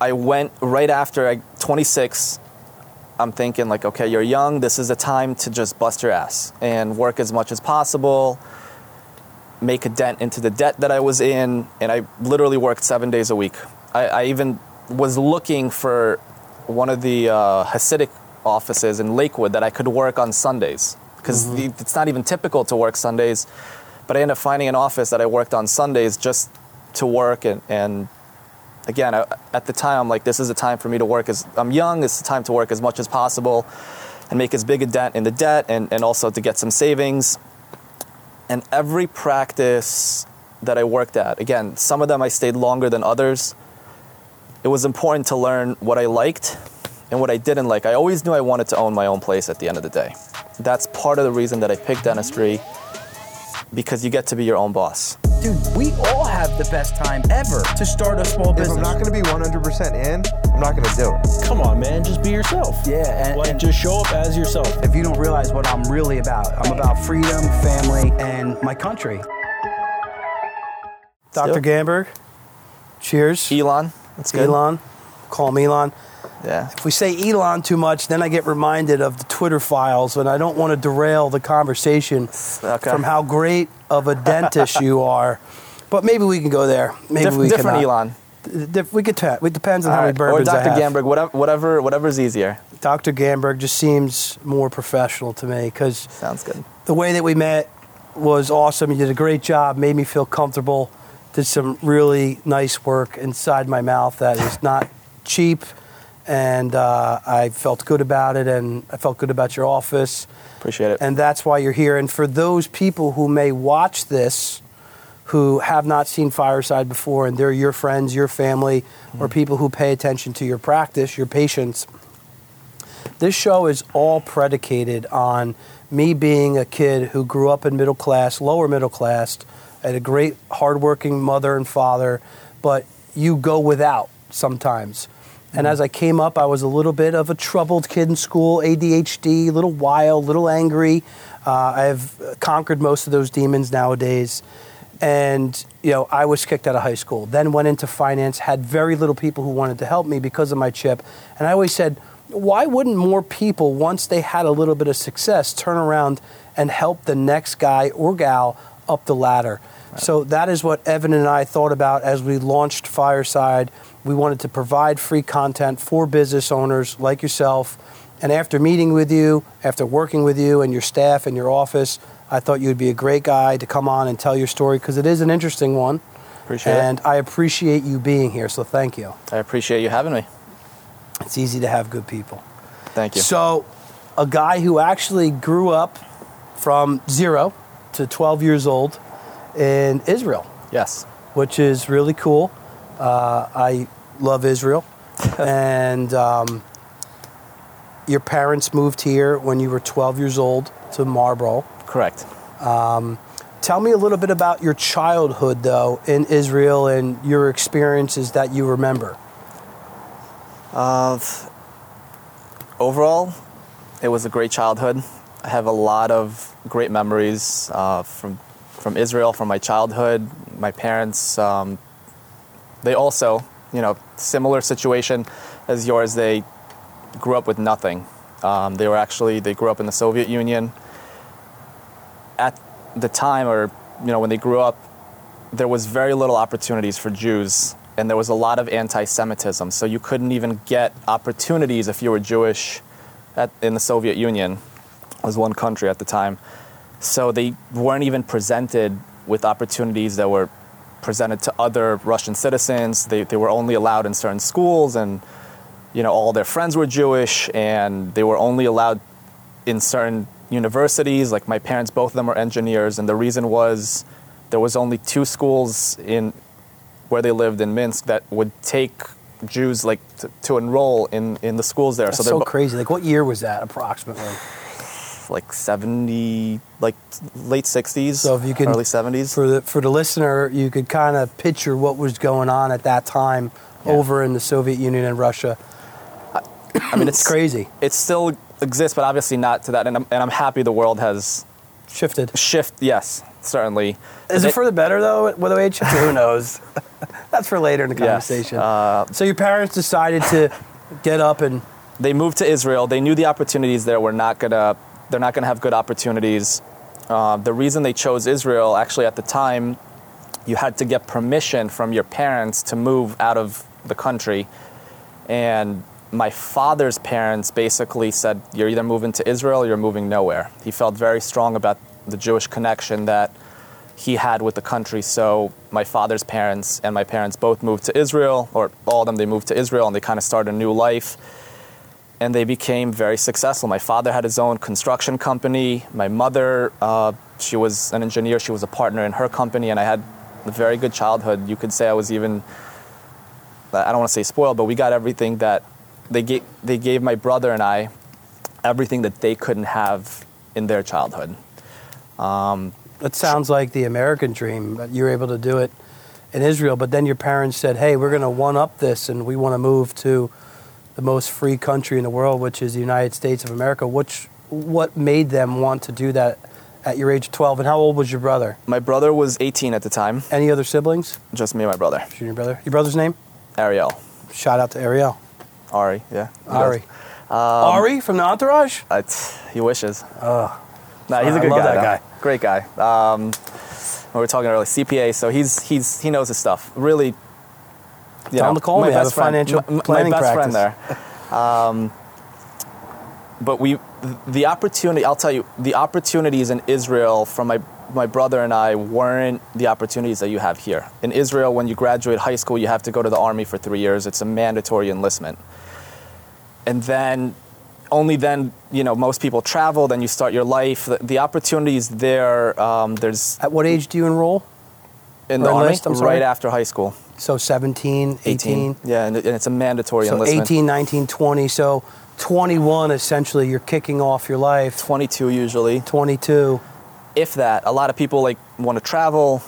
I went right after I 26. I'm thinking like, okay, you're young. This is the time to just bust your ass and work as much as possible. Make a dent into the debt that I was in, and I literally worked seven days a week. I, I even was looking for one of the uh, Hasidic offices in Lakewood that I could work on Sundays because it's not even typical to work Sundays. But I ended up finding an office that I worked on Sundays just to work and, and again, I, at the time, I'm like, this is a time for me to work as I'm young. It's the time to work as much as possible and make as big a dent in the debt and, and also to get some savings. And every practice that I worked at, again, some of them I stayed longer than others. It was important to learn what I liked and what I didn't like. I always knew I wanted to own my own place at the end of the day. That's part of the reason that I picked dentistry because you get to be your own boss. Dude, we all have the best time ever to start a small business. If business. I'm not going to be 100% in, I'm not going to do it. Come on, man, just be yourself. Yeah, and- like and- just show up as yourself. if you don't realize what I'm really about, I'm about freedom, family, and my country. Dr. Gamburg, cheers. Ilan, that's good. Ilan, call me Ilan. Yeah. If we say Ilan too much, then I get reminded of the Twitter files, and I don't want to derail the conversation Okay. from how great of a dentist you are. But maybe we can go there. Maybe Dif- we different cannot. Elon. We could. ta- It depends on how many Alright, Or bourbons I Dr. have. Gamburg, whatever, whatever, whatever's easier. Dr. Gamburg just seems more professional to me because Sounds good. the way that we met was awesome. You did a great job, made me feel comfortable, did some really nice work inside my mouth that is not cheap. And uh, I felt good about it, and I felt good about your office. Appreciate it. And that's why you're here. And for those people who may watch this who have not seen Fireside before, and they're your friends, your family, or people who pay attention to your practice, your patients, this show is all predicated on me being a kid who grew up in middle class, lower middle class, had a great hardworking mother and father, but you go without sometimes. And as I came up, I was a little bit of a troubled kid in school, ADHD, a little wild, a little angry. Uh, I've conquered most of those demons nowadays. And, you know, I was kicked out of high school, then went into finance, had very little people who wanted to help me because of my chip. And I always said, why wouldn't more people, once they had a little bit of success, turn around and help the next guy or gal up the ladder? So that is what Evan and I thought about as we launched Fireside. We wanted to provide free content for business owners like yourself. And after meeting with you, after working with you and your staff and your office, I thought you'd be a great guy to come on and tell your story because it is an interesting one. Appreciate it. and it. I appreciate you being here. So thank you. I appreciate you having me. It's easy to have good people. Thank you. So, a guy who actually grew up from zero to 12 years old in Israel, yes. which is really cool. Uh, I love Israel. and um, your parents moved here when you were 12 years old to Marlboro. Correct. Tell me a little bit about your childhood, though, in Israel and your experiences that you remember. Uh, overall, it was a great childhood. I have a lot of great memories uh, from from Israel, from my childhood. My parents, um, they also, you know, similar situation as yours. They grew up with nothing. Um, they were actually they grew up in the Soviet Union. At the time, or you know, when they grew up, there was very little opportunities for Jews, and there was a lot of anti-Semitism. So you couldn't even get opportunities if you were Jewish at, in the Soviet Union. Was one country at the time. So they weren't even presented with opportunities that were presented to other Russian citizens. They, they were only allowed in certain schools, and you know all their friends were Jewish, and they were only allowed in certain universities. Like my parents, both of them were engineers, and the reason was there was only two schools in where they lived in Minsk that would take Jews like to, to enroll in, in the schools there. That's they're so crazy. Like, what year was that approximately? Like 70 like late 60s So if you can, early 70s for the for the listener, you could kind of picture what was going on at that time Yeah. over in the Soviet Union and Russia. i mean It's crazy. it still exists but obviously not to that and i'm, and I'm happy the world has Shifted. shift yes certainly Is it for the better though? Whether it shifted, who knows? That's for later in the Yes, conversation. uh, so your parents decided to get up and they moved to Israel. They knew the opportunities there were not gonna. They're not gonna have good opportunities. Uh, the reason they chose Israel, actually, at the time, you had to get permission from your parents to move out of the country, and my father's parents basically said, "You're either moving to Israel or you're moving nowhere." He felt very strong about the Jewish connection that he had with the country. So my father's parents and my parents both moved to Israel, or all of them, they moved to Israel, and they kind of started a new life and they became very successful. My father had his own construction company. My mother, uh, she was an engineer. She was a partner in her company, and I had a very good childhood. You could say I was even, I don't want to say spoiled, but we got everything that they gave, they gave my brother and I everything that they couldn't have in their childhood. It sounds like the American dream, but you were able to do it in Israel. But then your parents said, hey, we're going to one up this and we want to move to the most free country in the world, which is the United States of America. Which, what made them want to do that at your age of 12? And how old was your brother? My brother was 18 at the time, Any other siblings? just me and my brother, Junior brother? Your brother's name? Ariel. Shout out to Ariel. Ari, yeah. Ari. does. Ari from the Entourage? Uh, he wishes. Oh, No, he's a good guy. guy. Great guy. Um, we were talking earlier, CPA. So he's he's he knows his stuff. Really. You Tell him to call my me. I have best a financial my- planning my best practice. friend there. Um, but we, the opportunity. I'll tell you, the opportunities in Israel from my my brother and I weren't the opportunities that you have here. In Israel, when you graduate high school, you have to go to the army for three years. It's a mandatory enlistment and then only then you know most people travel then you start your life the, the opportunities there um, there's At what age do you enroll? in the Or army enlist, sorry? right after high school So 17, 18. yeah and, and it's a mandatory So enlistment 18, 19, 20. So 21, essentially, you're kicking off your life. 22 usually 22. if that a lot of people like want to travel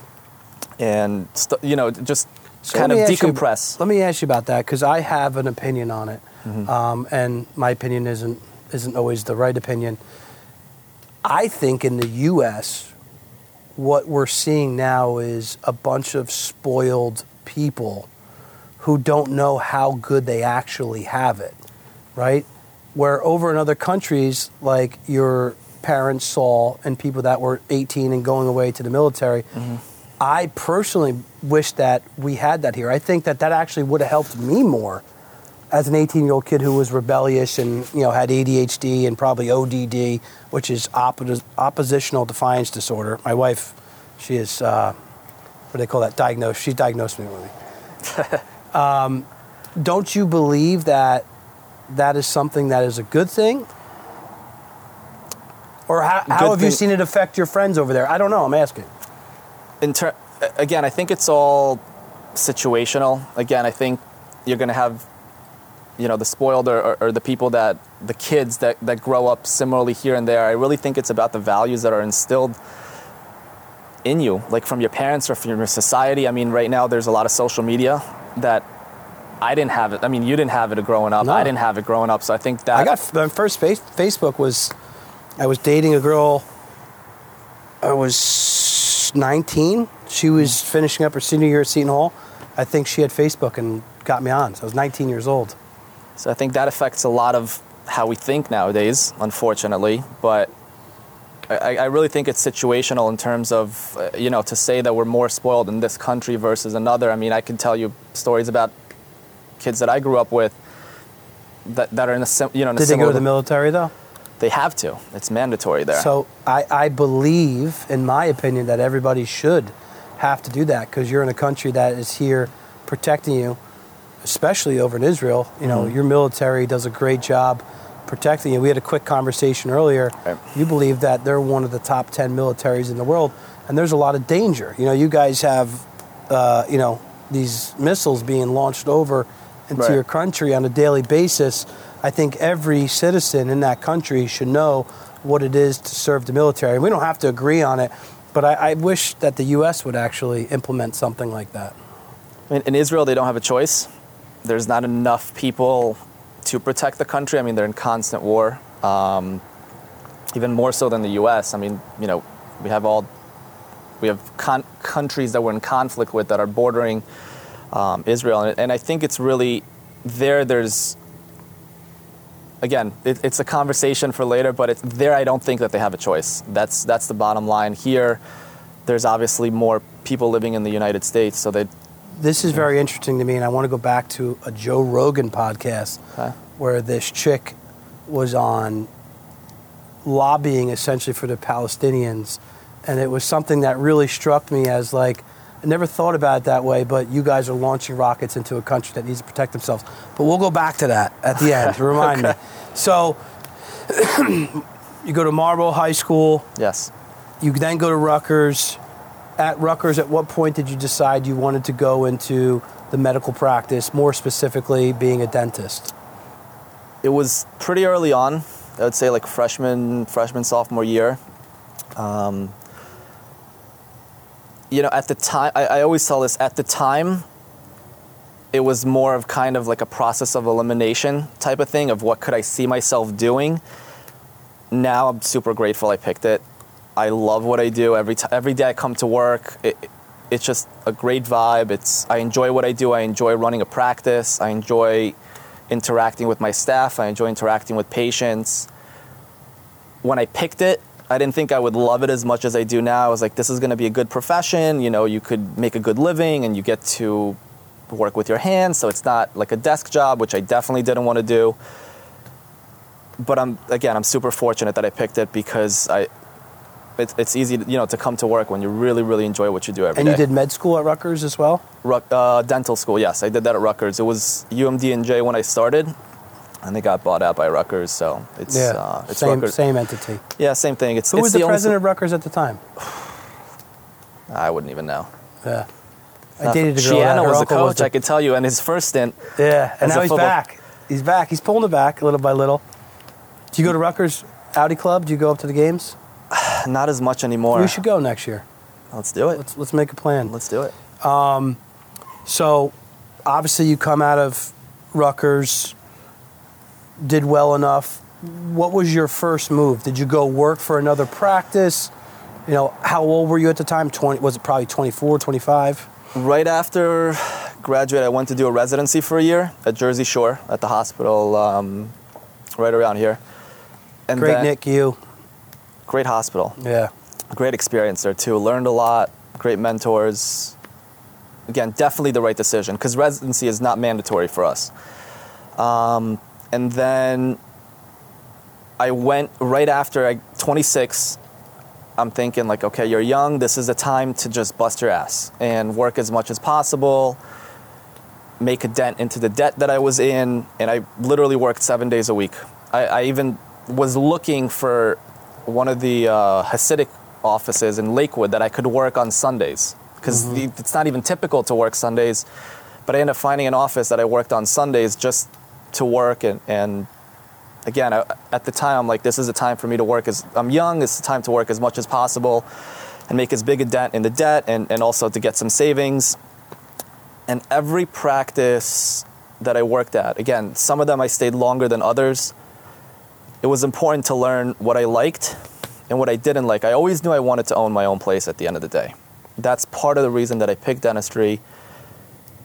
and st- you know just So kind of ask you- decompress let me ask you about that because I have an opinion on it, Mm-hmm. um, and my opinion isn't isn't always the right opinion. I think in the U.S., what we're seeing now is a bunch of spoiled people who don't know how good they actually have it, right? Where over in other countries, like your parents saw, and people that were 18 and going away to the military, I personally wish that we had that here. I think that that actually would have helped me more as an 18 year old kid who was rebellious and you know had ADHD and probably ODD, which is oppo- oppositional defiance disorder. My wife, she is uh, what do they call that? Diagnosed. She diagnosed me with me. um, don't you believe that that is something that is a good thing? Or how, how have you seen it affect your friends over there? I don't know. I'm asking. in ter- again, I think it's all situational. Again, I think you're going to have, you know, the spoiled or, or, or the people that, the kids that, that grow up similarly here and there. I really think it's about the values that are instilled in you, like from your parents or from your society. I mean, right now there's a lot of social media that I didn't have it. I mean, you didn't have it growing up. No. I didn't have it growing up. So I think that I got my first face, Facebook was I was dating a girl. I was 19. She was finishing up her senior year at Seton Hall. I think she had Facebook and got me on. So I was 19 years old. So I think that affects a lot of how we think nowadays, unfortunately. But I, I really think it's situational in terms of, uh, you know, to say that we're more spoiled in this country versus another. I mean, I can tell you stories about kids that I grew up with that, that are in a, sim- you know, Did they go to the military though? They have to. It's mandatory there. So I, I believe, in my opinion, that everybody should have to do that because you're in a country that is here protecting you, especially over in Israel. You know, your military does a great job protecting you. We had a quick conversation earlier. Right. You believe that they're one of the top 10 militaries in the world, and there's a lot of danger. You know, you guys have, uh, you know, these missiles being launched over into Right. your country on a daily basis. I think every citizen in that country should know what it is to serve the military. We don't have to agree on it, but I, I wish that the U.S. would actually implement something like that. I in Israel, they don't have a choice. There's not enough people to protect the country. I mean, they're in constant war, um, even more so than the U.S. I mean, you know, we have all we have con- countries that we're in conflict with that are bordering um, Israel, and, and I think it's really there. There's again, it, it's a conversation for later, but it's there. I don't think that they have a choice. That's that's the bottom line here. There's obviously more people living in the United States, so they This is very interesting to me, and I want to go back to a Joe Rogan podcast Okay. where this chick was on lobbying essentially for the Palestinians, and it was something that really struck me as like I never thought about it that way. But you guys are launching rockets into a country that needs to protect themselves. But we'll go back to that at the end. to Remind me. So you go to Marlboro High School. yes. You then go to Rutgers. At Rutgers, at what point did you decide you wanted to go into the medical practice, more specifically being a dentist? it was pretty early on. I would say like freshman, freshman, sophomore year. Um, you know, at the time, I, I always tell this. At the time, it was more of kind of like a process of elimination type of thing of what could I see myself doing. Now I'm super grateful I picked it. I love what I do every t- every day I come to work. It, it's just a great vibe. It's I enjoy what I do. I enjoy running a practice. I enjoy interacting with my staff. I enjoy interacting with patients. When I picked it, I didn't think I would love it as much as I do now. I was like, this is going to be a good profession. You know, you could make a good living and you get to work with your hands. So it's not like a desk job, which I definitely didn't want to do. But I'm again, I'm super fortunate that I picked it because I. It's, it's easy, to, you know, to come to work when you really, really enjoy what you do every And day. you did med school at Rutgers as well? Ruck, uh, dental school, yes, I did that at Rutgers. It was UMDNJ when I started, and they got bought out by Rutgers. So it's uh, it's same, Rutgers. same entity. Yeah, same thing. It's Who it's was the, only- president of Rutgers at the time? I wouldn't even know. Yeah. I Uh, dated a girl. her was the uncle coach. the- I could tell you, and his first stint. yeah, and now he's football- back. He's back. He's pulling it back little by little. Do you go to Rutgers Audi Club? Do you go up to the games? Not as much anymore. We should go next year. Let's do it. Let's let's make a plan. Let's do it. So, obviously, you come out of Rutgers, did well enough. What was your first move? Did you go work for another practice? You know, how old were you at the time? 20, was it probably 24, 25? Right after graduate, I went to do a residency for a year at Jersey Shore at the hospital, um, right around here. And Great then- NICU. Great hospital. Yeah. great experience there too. Learned a lot, great mentors. Again, definitely the right decision because residency is not mandatory for us. Um, and then I went right after I 26. I'm thinking like, okay, you're young. This is the time to just bust your ass and work as much as possible. Make a dent into the debt that I was in, and I literally worked seven days a week. I, I even was looking for one of the uh, Hasidic offices in Lakewood that I could work on Sundays because it's not even typical to work Sundays. But I ended up finding an office that I worked on Sundays just to work and, and again, I, at the time, I'm like, this is a time for me to work as I'm young. It's the time to work as much as possible and make as big a dent in the debt and, and also to get some savings. And every practice that I worked at, again, some of them I stayed longer than others. It was important to learn what I liked and what I didn't like. I always knew I wanted to own my own place at the end of the day. That's part of the reason that I picked dentistry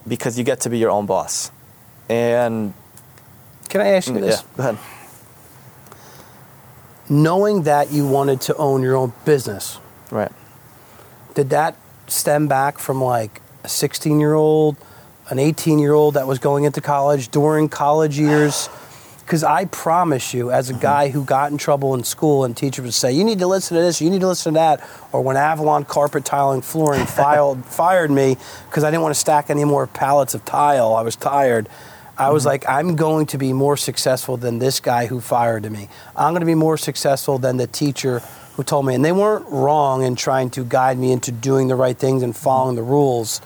because you get to be your own boss. And Can I ask you yeah, this? go ahead. Knowing that you wanted to own your own business, Right. did that stem back from like a 16 year old, an 18 year old that was going into college during college years? Because I promise you, as a mm-hmm. guy who got in trouble in school and teachers would say, you need to listen to this, you need to listen to that, or when Avalon Carpet Tiling Flooring filed, fired me because I didn't want to stack any more pallets of tile, I was tired. I was mm-hmm. like, I'm going to be more successful than this guy who fired me. I'm going to be more successful than the teacher who told me. And they weren't wrong in trying to guide me into doing the right things and mm-hmm. following the rules.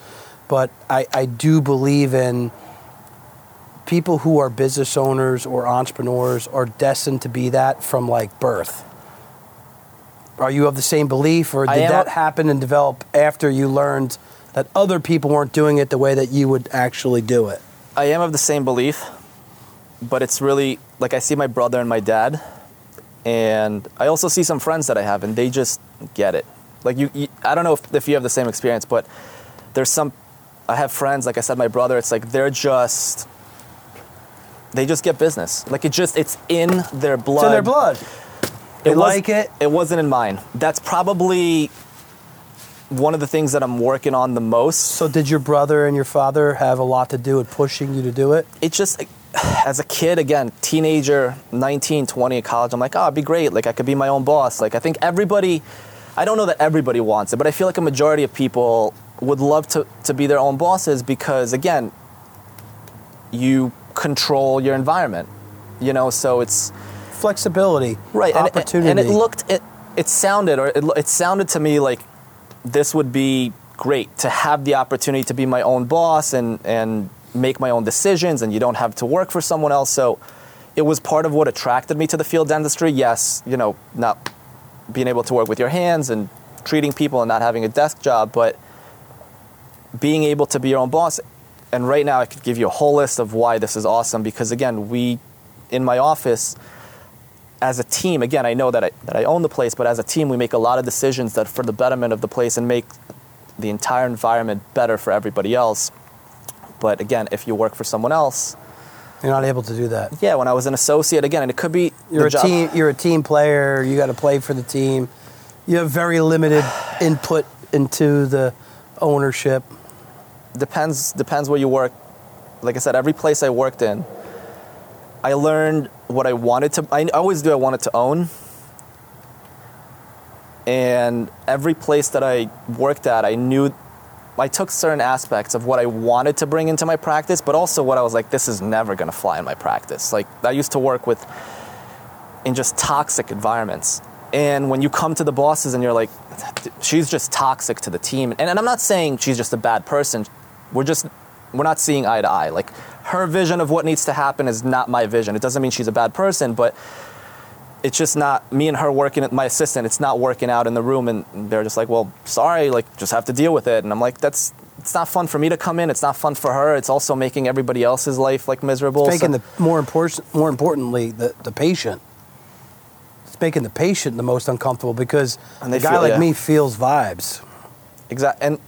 But I, I do believe in people who are business owners or entrepreneurs are destined to be that from like birth. Are you of the same belief, or did that happen and develop after you learned that other people weren't doing it the way that you would actually do it? I am of the same belief, but it's really like I see my brother and my dad, and I also see some friends that I have, and they just get it. Like you, you I don't know if, if you have the same experience, but there's some I have friends, like I said, my brother. It's like they're just they just get business. Like it just it's in their blood. It's in their blood. They was- like it. It wasn't in mine. That's probably one of the things that I'm working on the most. So did your brother and your father have a lot to do with pushing you to do it? It just as a kid again, teenager, 19, 20 in college, I'm like, oh, it'd be great. Like I could be my own boss. Like I think everybody I don't know that everybody wants it, but I feel like a majority of people would love to, to be their own bosses because again, you control your environment. You know, so it's Flexibility, right and it- opportunity. and, it looked it it sounded or it, it sounded to me like this would be great to have the opportunity to be my own boss and and make my own decisions and you don't have to work for someone else so it was part of what attracted me to the field dentistry yes you know not being able to work with your hands and treating people and not having a desk job but being able to be your own boss and right now i could give you a whole list of why this is awesome because again we in my office as a team, again, I know that I, that I own the place, but as a team, we make a lot of decisions that for the betterment of the place and make the entire environment better for everybody else. But again, if you work for someone else, You're not able to do that. yeah, when I was an associate, again, and it could be You're a job. team. You're a team player. You got to play for the team. You have very limited input into the ownership. Depends depends where you work. Like I said, every place I worked in, I learned what I wanted to. I always do. I wanted to own, and every place that I worked at, I knew. I took certain aspects of what I wanted to bring into my practice, but also what I was like, this is never going to fly in my practice. Like I used to work with in just toxic environments. And when you come to the bosses and you're like, she's just toxic to the team. And, and I'm not saying she's just a bad person. We're just, we're not seeing eye to eye. Like her vision of what needs to happen is not my vision. It doesn't mean she's a bad person, but it's just not me and her working at my assistant. It's not working out in the room. And they're just like, well, sorry, like just have to deal with it. And I'm like, that's, it's not fun for me to come in. It's not fun for her. It's also making everybody else's life like miserable. making So- the more important, more importantly, the, the patient. It's making the patient the most uncomfortable because And a guy feel- like yeah. me feels vibes, Exactly. And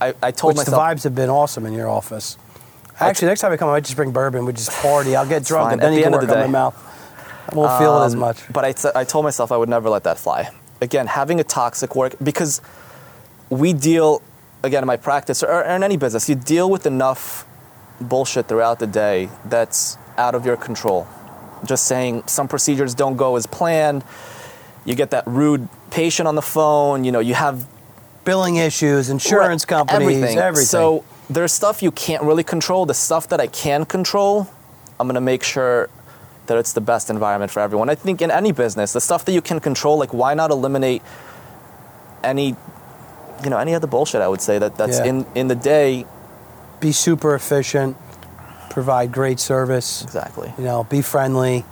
I, I told which the vibes have been awesome in your office. Actually, next time I come, I might just bring bourbon. We just party. I'll get drunk, fine. and then At you the can end work of on the my day. mouth. I won't feel it as Um, much. But I, t- I told myself I would never let that fly. Again, having a toxic work, because we deal, again, in my practice or, or in any business, you deal with enough bullshit throughout the day that's out of your control. Just saying some procedures don't go as planned. You get that rude patient on the phone. You know, you have Billing issues, insurance Right, companies, everything. So there's stuff you can't really control. The stuff that I can control, I'm gonna make sure that it's the best environment for everyone. I think in any business, the stuff that you can control, like why not eliminate any, you know, any of the bullshit? I would say that that's Yeah. in in the day. be super efficient, provide great service. Exactly. You know, be friendly,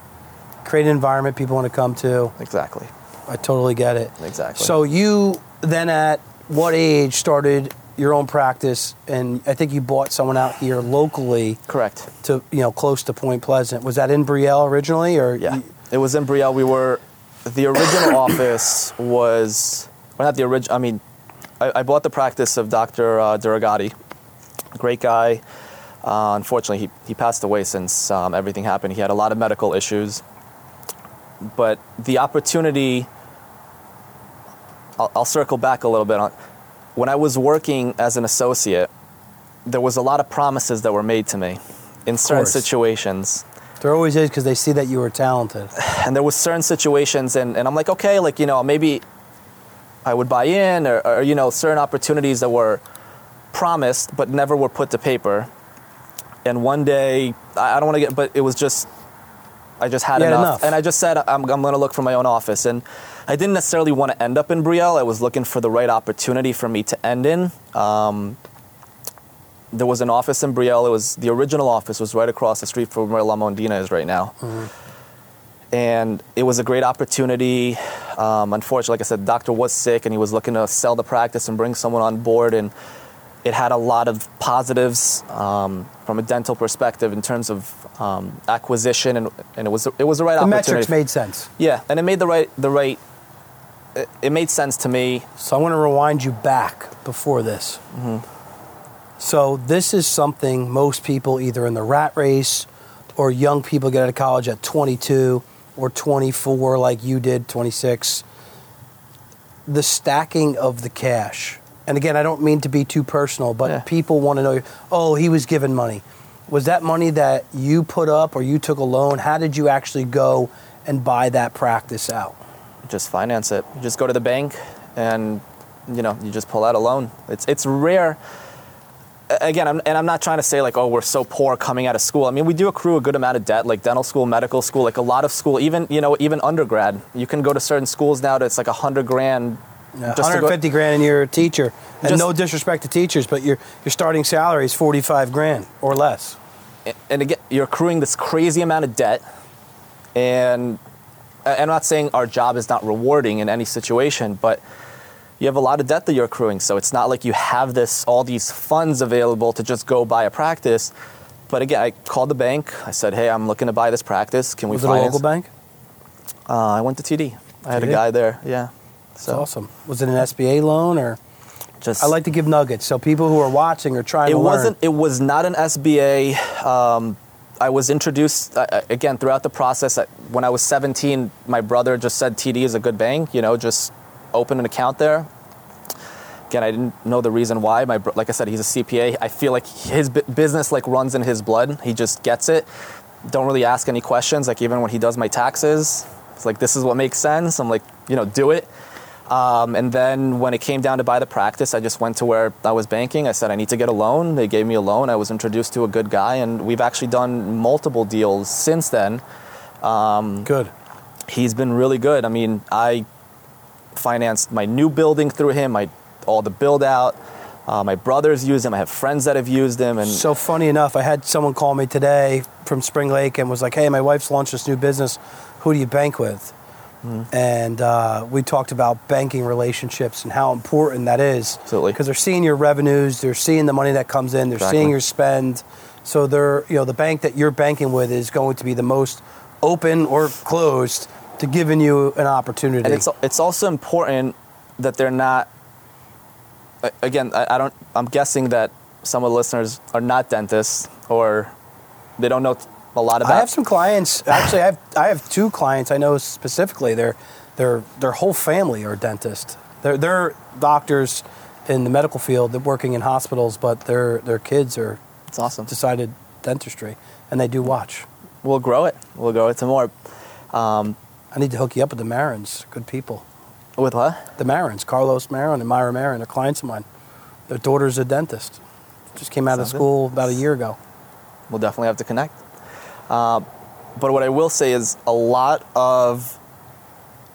create an environment people want to come to. Exactly. I totally get it. Exactly. So you then at what age started your own practice and I think you bought someone out here locally Correct. to, you know, close to Point Pleasant. Was that in Brielle originally or Yeah. you- It was in Brielle. We were, the original office was, well, not the original, I mean, I, I bought the practice of Dr. Uh, Duragati, great guy. Uh, unfortunately, he, he passed away since um, everything happened. He had a lot of medical issues. But the opportunity, I'll, I'll circle back a little bit. On, when I was working as an associate, there was a lot of promises that were made to me in certain situations there always is because they see that you were talented. and there was certain situations and, and i'm like okay like you know maybe i would buy in or, or you know certain opportunities that were promised but never were put to paper and one day i, I don't want to get but it was just i just had had enough. enough. and i just said i'm, I'm going to look for my own office and i didn't necessarily want to end up in brielle i was looking for the right opportunity for me to end in um, there was an office in Brielle. It was the original office was right across the street from where La Mondina is right now, and it was a great opportunity. Um, unfortunately, like I said, the doctor was sick, and he was looking to sell the practice and bring someone on board, and it had a lot of positives um, from a dental perspective in terms of um, acquisition, and, and it was it was the right The opportunity. metrics made sense. yeah, and it made the right the right. It, it made sense to me. So I want to rewind you back before this. Mm-hmm. So this is something most people either in the rat race or young people get out of college at 22 or 24 like you did 26 the stacking of the cash and again i don't mean to be too personal but Yeah. people want to know oh he was given money was that money that you put up or you took a loan how did you actually go and buy that practice out just finance it. You just go to the bank and you know you just pull out a loan. It's it's rare. Again, I'm, and I'm not trying to say like, oh, we're so poor coming out of school. I mean, we do accrue a good amount of debt, like dental school, medical school, like a lot of school, even you know, even undergrad. You can go to certain schools now that's like a hundred grand. Yeah, just to go- 150 grand and you're a teacher and Just- no disrespect to teachers but your your starting salary is 45 grand or less and again, you're accruing this crazy amount of debt, and I'm not saying our job is not rewarding in any situation, but you have a lot of debt that you're accruing. So it's not like you have this all these funds available to just go buy a practice. But again, I called the bank. I said, "Hey, I'm looking to buy this practice. Can we was it a local bank Uh, I went to TD. I had a guy there. Yeah. That's awesome. Was it an SBA loan or? just I like to give nuggets so people who are watching are trying it to wasn't learn. it was not an sba um, i was introduced uh, again throughout the process uh, when i was 17 my brother just said td is a good bank you know just open an account there. Again i didn't know the reason why. My bro- like i said he's a cpa i feel like his bu- business like runs in his blood. He just gets it. Don't really ask any questions like even when he does my taxes. It's like this is what makes sense. I'm like you know do it um, and then when it came down to buy the practice, I just went to where I was banking. I said, I need to get a loan. They gave me a loan. I was introduced to a good guy, and we've actually done multiple deals since then. Good. He's been really good. I mean, I financed my new building through him, my, all the build out. Uh, my brothers use him. I have friends that have used him. And So funny enough, I had someone call me today from Spring Lake and was like, "Hey, my wife's launched this new business. Who do you bank with?" And uh, we talked about banking relationships and how important that is. Absolutely. Because they're seeing your revenues, they're seeing the money that comes in, they're Exactly. seeing your spend. So they're, you know, the bank that you're banking with is going to be the most open or closed to giving you an opportunity. and it's it's also important that they're not. Again, I, I don't. I'm guessing that some of the listeners are not dentists or they don't know a lot about. I have some clients. Actually, I have I have two clients I know specifically. Their their their whole family are dentists. They're they're doctors in the medical field. They're working in hospitals, but their their kids are It's awesome. decided dentistry, and they do watch. We'll grow it. We'll grow it some more. Um, I need to hook you up with the Marins. Good people. With what? The Marins, Carlos Marin and Myra Marin, are clients of mine. Their daughter's a dentist. Just came out of Sounds good. school about a year ago. We'll definitely have to connect. Uh, but what I will say is a lot of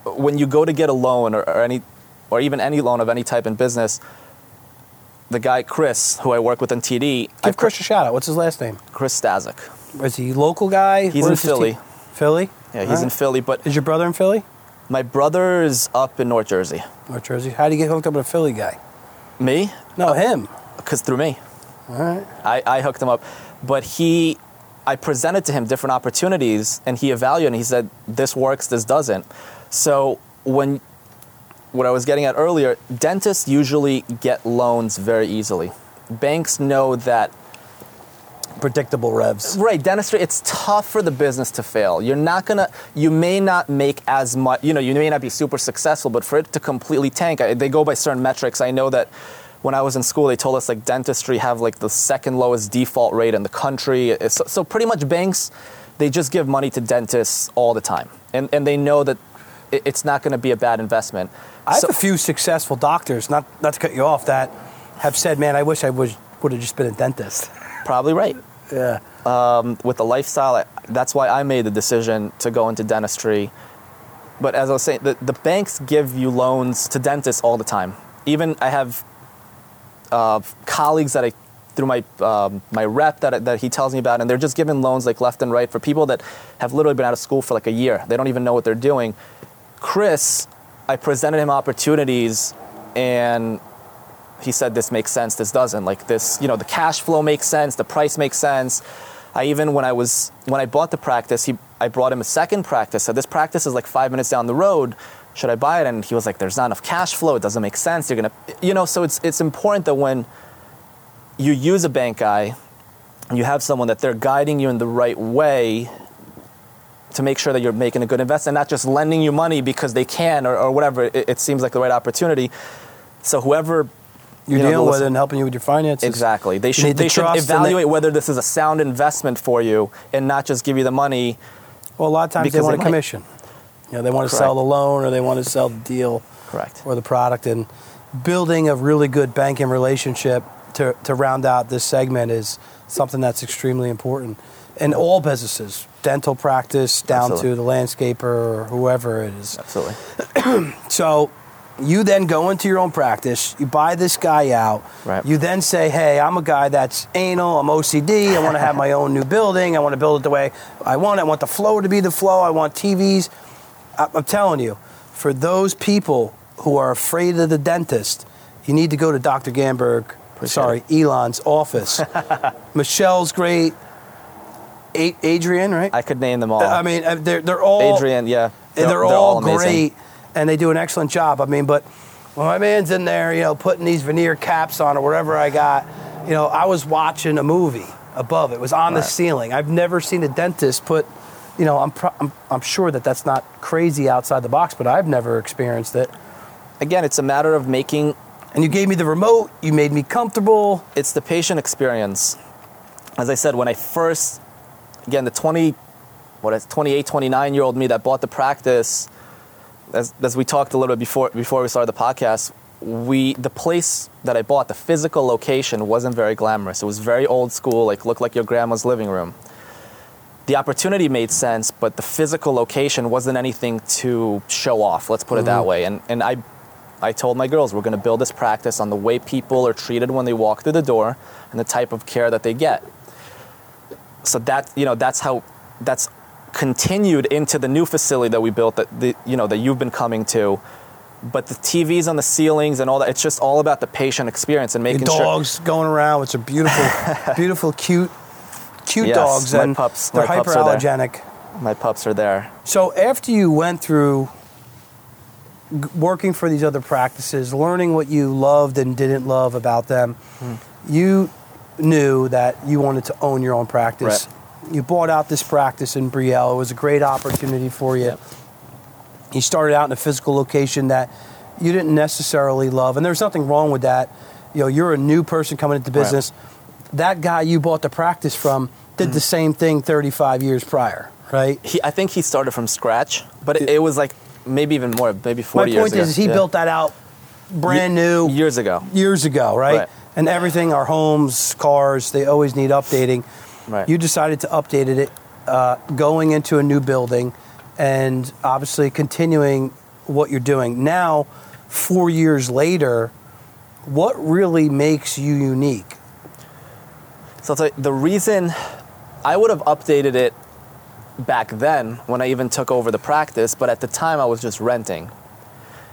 when you go to get a loan or, or any or even any loan of any type in business, the guy Chris, who I work with in TD, Give I've- Chris a shout out. What's his last name? Chris Stasic. Is he a local guy? He's Where in Philly. team? Philly? Yeah, he's All in. Philly, but Is your brother in Philly? my brother is up in North Jersey. North Jersey. How do you get hooked up with a Philly guy? Me? No, him. Because through me. All right. I, I hooked him up. But he, I presented to him different opportunities and he evaluated and he said, this works, this doesn't. So when, what I was getting at earlier, dentists usually get loans very easily. Banks know that, Predictable revs. right, dentistry, it's tough for the business to fail. You're not gonna, you may not make as much, you know, you may not be super successful, but for it to completely tank, I, they go by certain metrics. I know that when I was in school, they told us like dentistry have like the second lowest default rate in the country. So, so pretty much banks, they just give money to dentists all the time, and and they know that it, it's not going to be a bad investment. I have So- a few successful doctors, not not to cut you off, that have said, "Man, I wish I was would have just been a dentist." probably right. Yeah. Um, with the lifestyle, I- that's why I made the decision to go into dentistry. But as I was saying, the, the banks give you loans to dentists all the time. Even I have uh, colleagues that I, through my um, my rep that, that he tells me about, and they're just giving loans like left and right for people that have literally been out of school for like a year. They don't even know what they're doing. Chris, I presented him opportunities, and he said this makes sense. This doesn't. Like this you know the cash flow makes sense. The price makes sense. I even when i was when i bought the practice he i brought him a second practice. So this practice is like five minutes down the road should i buy it and he was like there's not enough cash flow it doesn't make sense you're gonna you know so it's it's important that when you use a bank guy, you have someone that they're guiding you in the right way to make sure that you're making a good investment, not just lending you money because they can or, or whatever. It, it seems like the right opportunity. So whoever You're you know, dealing with and helping you with your finances. Exactly. They should to they should and they- evaluate whether this is a sound investment for you and not just give you the money. Well, a lot of times they Because want they a might. commission. You know, they want to sell the loan or they want to sell the deal Correct. or the product. And building a really good banking relationship to, to round out this segment is something that's extremely important in all businesses, dental practice down Absolutely. to the landscaper or whoever it is. Absolutely. So you then go into your own practice, you buy this guy out, Right. you then say, hey, I'm a guy that's anal, I'm OCD, I want to have my own new building, I want to build it the way I want, I want the flow to be the flow, I want TVs. I'm telling you, for those people who are afraid of the dentist, you need to go to Dr. Gamburg, sorry, Ilan's office. Michelle's great. A- Adrian, right? I could name them all. I mean, uh, they're, they're all Adrian, yeah. and they're, all, amazing. great and they do an excellent job. I mean, but when my man's in there, you know, putting these veneer caps on or whatever I got, you know, I was watching a movie above. It was on the ceiling. I've never seen a dentist put, you know, I'm, pro- I'm I'm sure that that's not crazy outside the box, but I've never experienced it. Again, it's a matter of making And you gave me the remote. You made me comfortable. it's the patient experience. As I said, when I first, again, the 20, what is 28, 29 year old me that bought the practice, as, as we talked a little bit before, before we started the podcast, we, the place that I bought, the physical location wasn't very glamorous. It was very old school, like looked like your grandma's living room. The opportunity made sense, but the physical location wasn't anything to show off, let's put it that mm-hmm. way. And, and I, I told my girls, we're going to build this practice on the way people are treated when they walk through the door and the type of care that they get. So that, you know, that's how, that's continued into the new facility that we built that, the, you know, that you've been coming to. But the TVs on the ceilings and all that, it's just all about the patient experience and making sure. dogs going around, which are beautiful, beautiful, cute, cute Yes, dogs, my and pups- they're my pups My pups are there. So after you went through g- working for these other practices, learning what you loved and didn't love about them, Hmm. you knew that you wanted to own your own practice. You bought out this practice in Brielle. It was a great opportunity for you. Yep. You started out in a physical location that you didn't necessarily love, and there's nothing wrong with that. You know, you're a new person coming into Right. business. That guy you bought the practice from did Hmm. the same thing 35 years prior, right? He, I think he started from scratch, but it, it was like maybe even more, maybe 40 My years point ago. is, he Yeah. built that out brand new years ago. years ago, right? Right. And everything, our homes, cars, they always need updating. Right. You decided to update it, uh, going into a new building, and obviously continuing what you're doing now. Four years later, what really makes you unique? So you, the reason I would have updated it back then when I even took over the practice, but at the time I was just renting.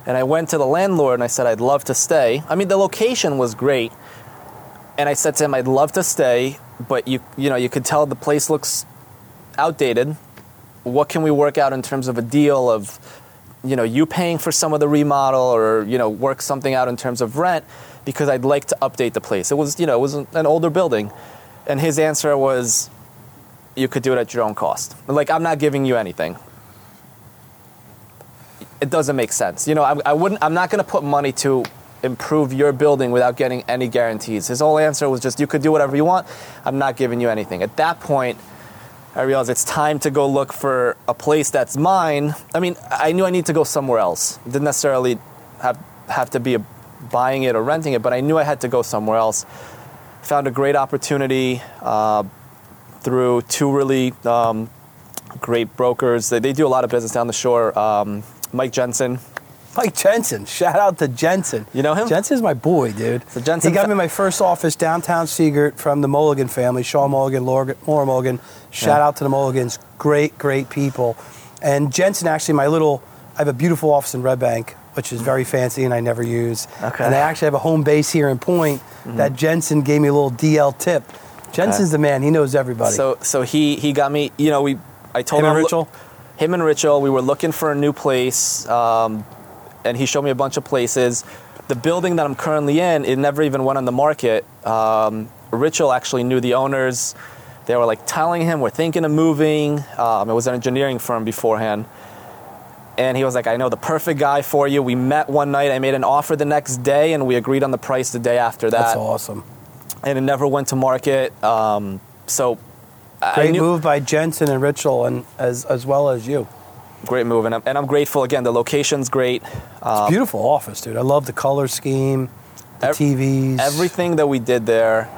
And I went to the landlord and I said I'd love to stay. I mean, the location was great. And I said to him I'd love to stay, but you you know, you could tell the place looks outdated. What can we work out in terms of a deal of you know, you paying for some of the remodel or, you know, work something out in terms of rent because I'd like to update the place. It was, you know, it was an older building. And his answer was, you could do it at your own cost. Like, I'm not giving you anything. It doesn't make sense. You know, I, I wouldn't, I'm not going to put money to improve your building without getting any guarantees. His whole answer was just, you could do whatever you want. I'm not giving you anything. At that point, I realized it's time to go look for a place that's mine. I mean, I knew I need to go somewhere else. Didn't necessarily have have to be a, buying it or renting it, but I knew I had to go somewhere else. Found a great opportunity uh, through two really um, great brokers. They, they do a lot of business down the shore. Um, Mike Jensen. Mike Jensen. Shout out to Jensen. You know him? Jensen's my boy, dude. So Jensen he got fa- me my first office downtown Sea Girt from the Mulligan family, Sean Mulligan, Laura, Laura Mulligan. Shout Yeah. out to the Mulligans. Great, great people. And Jensen, actually, my little, I have a beautiful office in Red Bank, which is very fancy and I never use. Okay. And I actually have a home base here in Point that Jensen gave me a little DL tip. Jensen's the man. He knows everybody. So so he he got me. You know, we I told Him him and I'm loo- Richel? him and Richel. We were looking for a new place, um, and he showed me a bunch of places. The building that I'm currently in, it never even went on the market. Um, actually knew the owners. They were like telling him, "We're thinking of moving." Um, it was an engineering firm beforehand, and he was like, "I know the perfect guy for you." We met one night. I made an offer the next day, and we agreed on the price the day after that. That's awesome. And it never went to market. Um, so, I Great knew, move by Jensen and Richel, and as as well as you. great move, and I'm, and I'm grateful again. The location's great. It's Um, a beautiful office, dude. I love the color scheme, the Ev- TVs. everything that we did there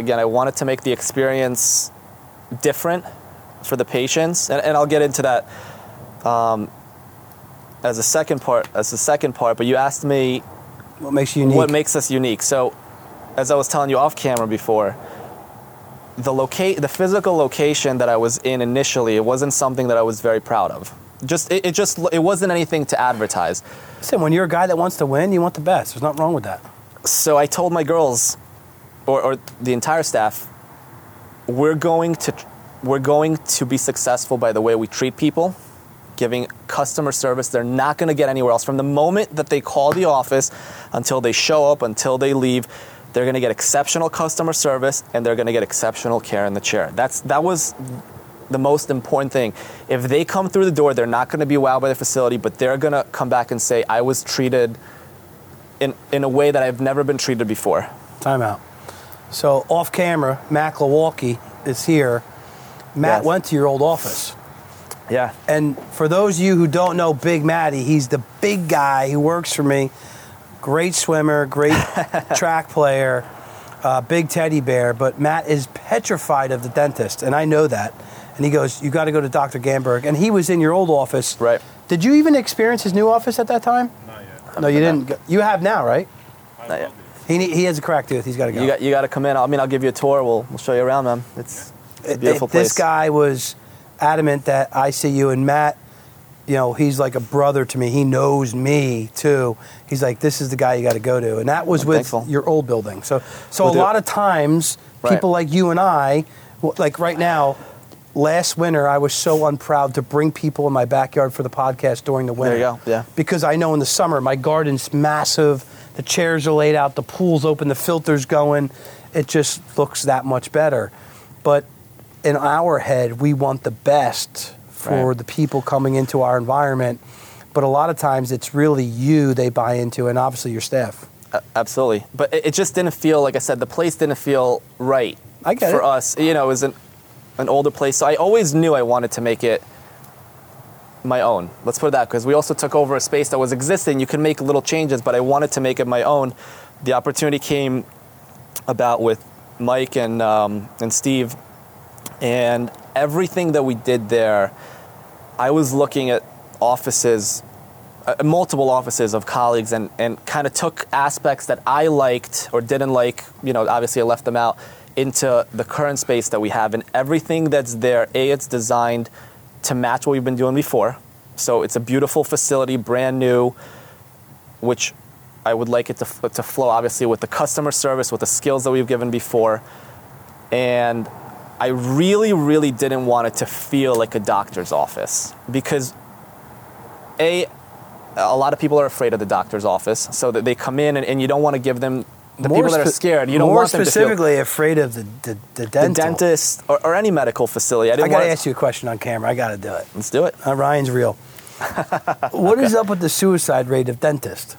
again i wanted to make the experience different for the patients and, and i'll get into that um, as a second part as the second part but you asked me What makes you unique? what makes us unique so as i was telling you off camera before the locate the physical location that i was in initially it wasn't something that i was very proud of just it, it just it wasn't anything to advertise Listen, when you're a guy that wants to win, you want the best. There's nothing wrong with that. so I told my girls, or, or the entire staff, we're going to we're going to be successful by the way we treat people, giving customer service. They're not going to get anywhere else. From the moment that they call the office until they show up, until they leave, they're going to get exceptional customer service and they're going to get exceptional care in the chair. That's that was the most important thing. If they come through the door, they're not going to be wowed by the facility, but they're going to come back and say, "I was treated." In, in a way that I've never been treated before. Timeout. So off camera, Mac Lewalki is here. Matt Yes. went to your old office. Yeah. And for those of you who don't know Big Matty, he's the big guy who works for me. Great swimmer, great track player, uh, big teddy bear. But Matt is petrified of the dentist, and I know that. And he goes, "You got to go to Dr. Gamburg." And he was in your old office. Right. Did you even experience his new office at that time? Not yet. No, you didn't. go- You have now, right? I Not yet. will. He ne- he has a cracked tooth. He's got to go. You got you got to come in. I mean, I'll give you a tour. We'll we'll show you around, man. It's, it's a beautiful It- place. This guy was adamant that I see you and Matt. You know, he's like a brother to me. He knows me too. He's like, this is the guy you got to go to, and that was I'm with thankful. your old building. So, so We'll a lot it. of times, Right. people like you and I, like right now, last winter, I was so unproud to bring people in my backyard for the podcast during the winter. There you go, yeah. Because I know in the summer my garden's massive, the chairs are laid out, the pool's open, the filter's going. It just looks that much better. But in our head, we want the best for Right. the people coming into our environment. But a lot of times it's really you they buy into, and obviously your staff. A- absolutely, but it, it just didn't feel like I said. The place didn't feel right I get for it. us. You know, it was an an older place, so I always knew I wanted to make it my own. Let's put it that because we also took over a space that was existing. You can make little changes, but I wanted to make it my own. The opportunity came about with Mike and um, and Steve, and everything that we did there. I was looking at offices, uh, multiple offices of colleagues, and, and kind of took aspects that I liked or didn't like. You know, obviously I left them out into the current space that we have, and everything that's there. A, it's designed to match what we've been doing before. So it's a beautiful facility, brand new, which I would like it to, to flow obviously with the customer service, with the skills that we've given before. And I really, really didn't want it to feel like a doctor's office because, A, a lot of people are afraid of the doctor's office. So that they come in and, and you don't want to give them, the More people that are scared, you don't more want them specifically afraid of the the, the The dentist or, or any medical facility. I I got to ask you a question on camera. I got to do it. Let's do it. Uh, Ryan's real. What is up with the suicide rate of dentists?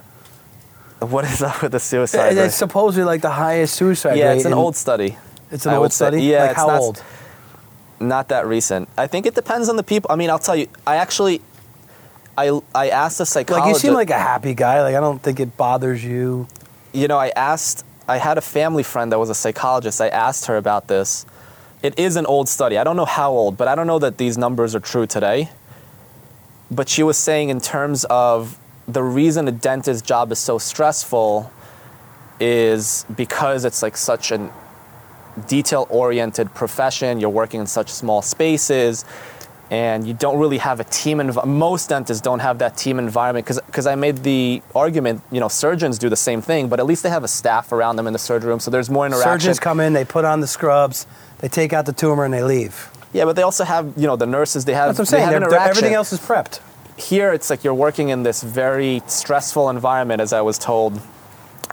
What is up with the suicide It's rate? supposedly like the highest suicide Yeah, rate. it's an in- old study. It's an I old would say. study. Yeah, like it's how not- old? Not that recent. I think it depends on the people. I mean, I'll tell you. I actually, I I asked a psychologist. Like you seem like a happy guy. Like I don't think it bothers you. you know, I asked. I had a family friend that was a psychologist. I asked her about this. It is an old study. I don't know how old, but I don't know that these numbers are true today. But she was saying, in terms of the reason a dentist's job is so stressful, is because it's like such an detail oriented profession. You're working in such small spaces and you don't really have a team env- most dentists don't have that team environment because I made the argument, you know, surgeons do the same thing, but at least they have a staff around them in the surgery room, so there's more interaction. Surgeons come in, they put on the scrubs, they take out the tumor, and they leave. yeah, but they also have, you know, the nurses. They have. That's what I'm saying. They're- they're- everything else is prepped. here it's like you're working in this very stressful environment as i was told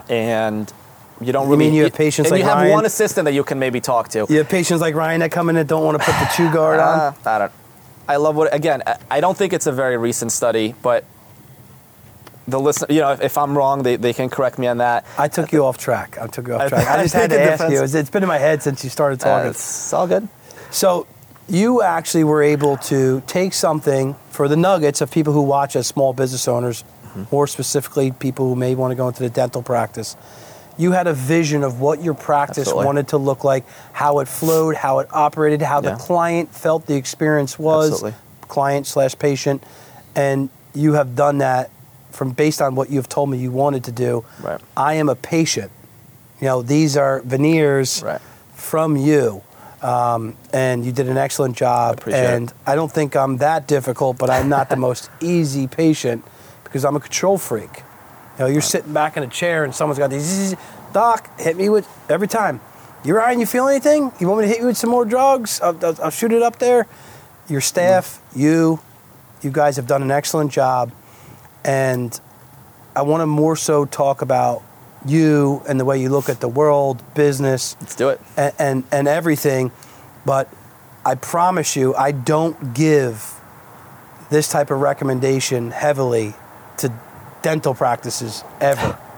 and You don't You really. mean you have patients and like you have Ryan? one assistant that you can maybe talk to. You have patients like Ryan that come in that don't want to put the chew guard on. Uh, I don't. I love what. Again, I- don't think it's a very recent study, but the listen. You know, if, if I'm wrong, they, they can correct me on that. I took you off track. I took you off track. I just had to ask you. It's- been in my head since you started Uh, talking. it's all good. So you actually were able to take something for the nuggets of people who watch as small business owners, Mm-hmm. more specifically people who may want to go into the dental practice. You had a vision of what your practice Absolutely. wanted to look like, how it flowed, how it operated, how Yeah. the client felt the experience was, Absolutely. client slash patient, and you have done that from based on what you've told me you wanted to do. Right. I am a patient. You know, these are veneers Right. from you. Um, and you did an excellent job. it. and I don't think I'm that difficult, but I'm not the most easy patient because I'm a control freak. You know, you're sitting back in a chair and someone's got these. Doc, hit me with every time. You Ryan? You feel anything? You want me to hit you with some more drugs? I'll, I'll, I'll shoot it up there. Your staff, mm-hmm. you, you guys have done an excellent job, and I want to more so talk about you and the way you look at the world, business, Let's do it. and, and, and everything. But I promise you, I don't give this type of recommendation heavily to dental practices ever.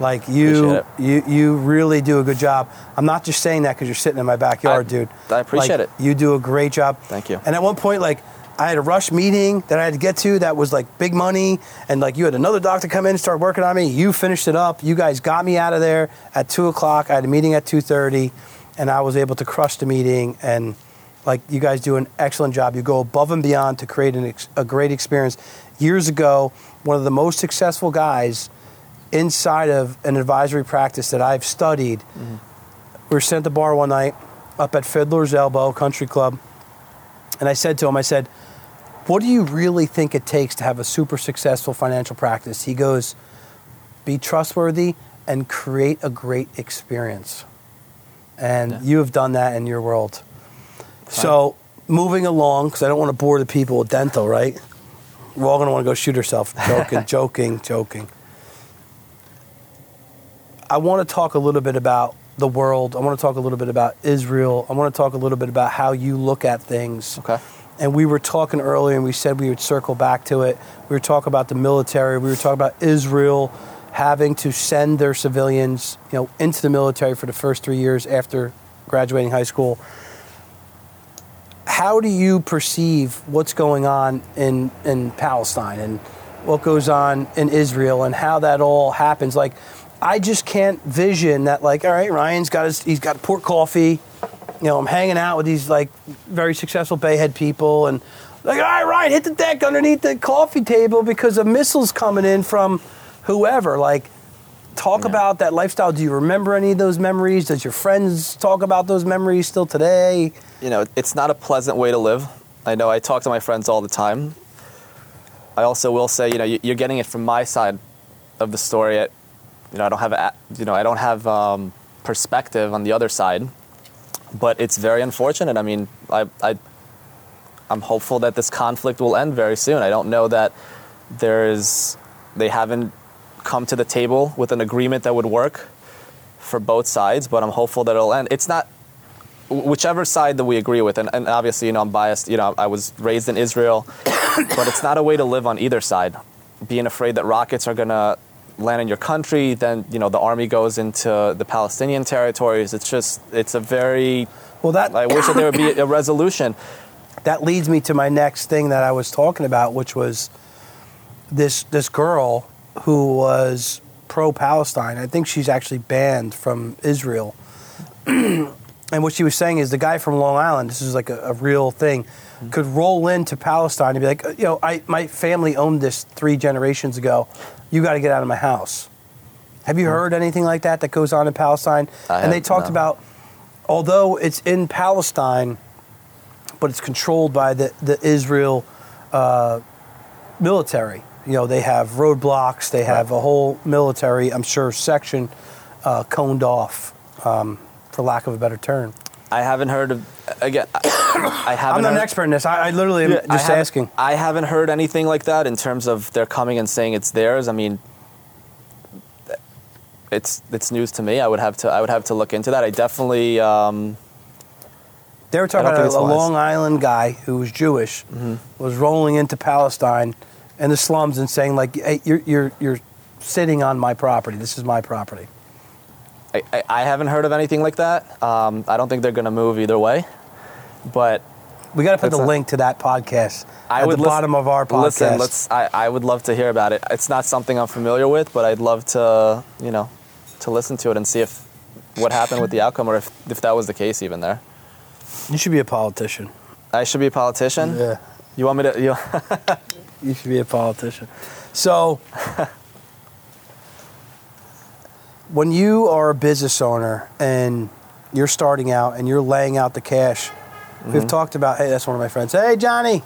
Like you, you, you really do a good job. I'm not just saying that because you're sitting in my backyard, I- dude. I appreciate Like, it. You do a great job. Thank you. And at one point, like I had a rush meeting that I had to get to that was like big money, and like you had another doctor come in and start working on me. You finished it up. You guys got me out of there at two o'clock. I had a meeting at two thirty, and I was able to crush the meeting. And like you guys do an excellent job. You go above and beyond to create an ex- a great experience. Years ago, one of the most successful guys inside of an advisory practice that I've studied. Mm-hmm. We were sent to bar one night up at Fiddler's Elbow Country Club. And I said to him, I said, What do you really think it takes to have a super successful financial practice? He goes, Be trustworthy and create a great experience. And Yeah. you have done that in your world. So, moving along, because I don't want to bore the people with dental, right? We're all going to want to go shoot ourselves. Joking, joking, joking. I want to talk a little bit about the world. I want to talk a little bit about Israel. I want to talk a little bit about how you look at things. Okay. And we were talking earlier, and we said we would circle back to it. We were talking about the military. We were talking about Israel having to send their civilians, you know, into the military for the first three years after graduating high school. How do you perceive what's going on in in Palestine and what goes on in Israel and how that all happens? Like, I just can't vision that. Like, all right, Ryan's got his, he's got port coffee you know, I'm hanging out with these like very successful Bay Head people, and like, all right, Ryan, hit the deck underneath the coffee table because a missile's coming in from whoever. Like, talk Yeah. about that lifestyle. Do you remember any of those memories? Does your friends talk about those memories still today? you know, it's not a pleasant way to live. I know I talk to my friends all the time. I also will say, you know, you- you're getting it from my side of the story. You know, I don't have, a, you know, I don't have um, perspective on the other side, but it's very unfortunate. I mean, I, I, I'm hopeful that this conflict will end very soon. I don't know that there is, they haven't come to the table with an agreement that would work for both sides, but I'm hopeful that it'll end. It's not whichever side that we agree with, and, and obviously, you know, I'm biased. You know, I was raised in Israel, but it's not a way to live on either side. Being afraid that rockets are gonna land in your country, then you know the army goes into the Palestinian territories. It's just, it's a very. Well, that I wish that there would be a resolution. that leads me to my next thing that I was talking about, which was this this girl who was pro Palestine. I think she's actually banned from Israel. and what she was saying is the guy from Long Island, this is like a, a real thing, could roll into Palestine and be like, you know, I my family owned this three generations ago. You got to get out of my house. Have you heard anything like that that goes on in Palestine? I and they talked no. about, although it's in Palestine, but it's controlled by the, the Israel uh, military. You know, they have roadblocks, they have a whole military, I'm sure, section uh, coned off, um, for lack of a better term. I haven't heard of again. I, I haven't. I'm not an expert in this. I, I literally am Yeah, just haven't- asking. I haven't heard anything like that in terms of they're coming and saying it's theirs. I mean, it's it's news to me. I would have to I would have to look into that. I definitely um, They were talking about a, a. Long Island guy who was Jewish was rolling into Palestine in the slums and saying like, "Hey, you're you're you're sitting on my property. This is my property." I, I, I haven't heard of anything like that. Um, I don't think they're going to move either way. But We got to put the not- link to that podcast I at would the listen- bottom of our podcast. Listen, let's. I, I would love to hear about it. It's not something I'm familiar with, but I'd love to, you know, to listen to it and see if what happened with the outcome, or if if that was the case even there. you should be a politician. I should be a politician. Yeah, You want me to? You, you should be a politician. So, when you are a business owner and you're starting out and you're laying out the cash, we've mm-hmm. talked about. Hey, that's one of my friends. Hey, Johnny.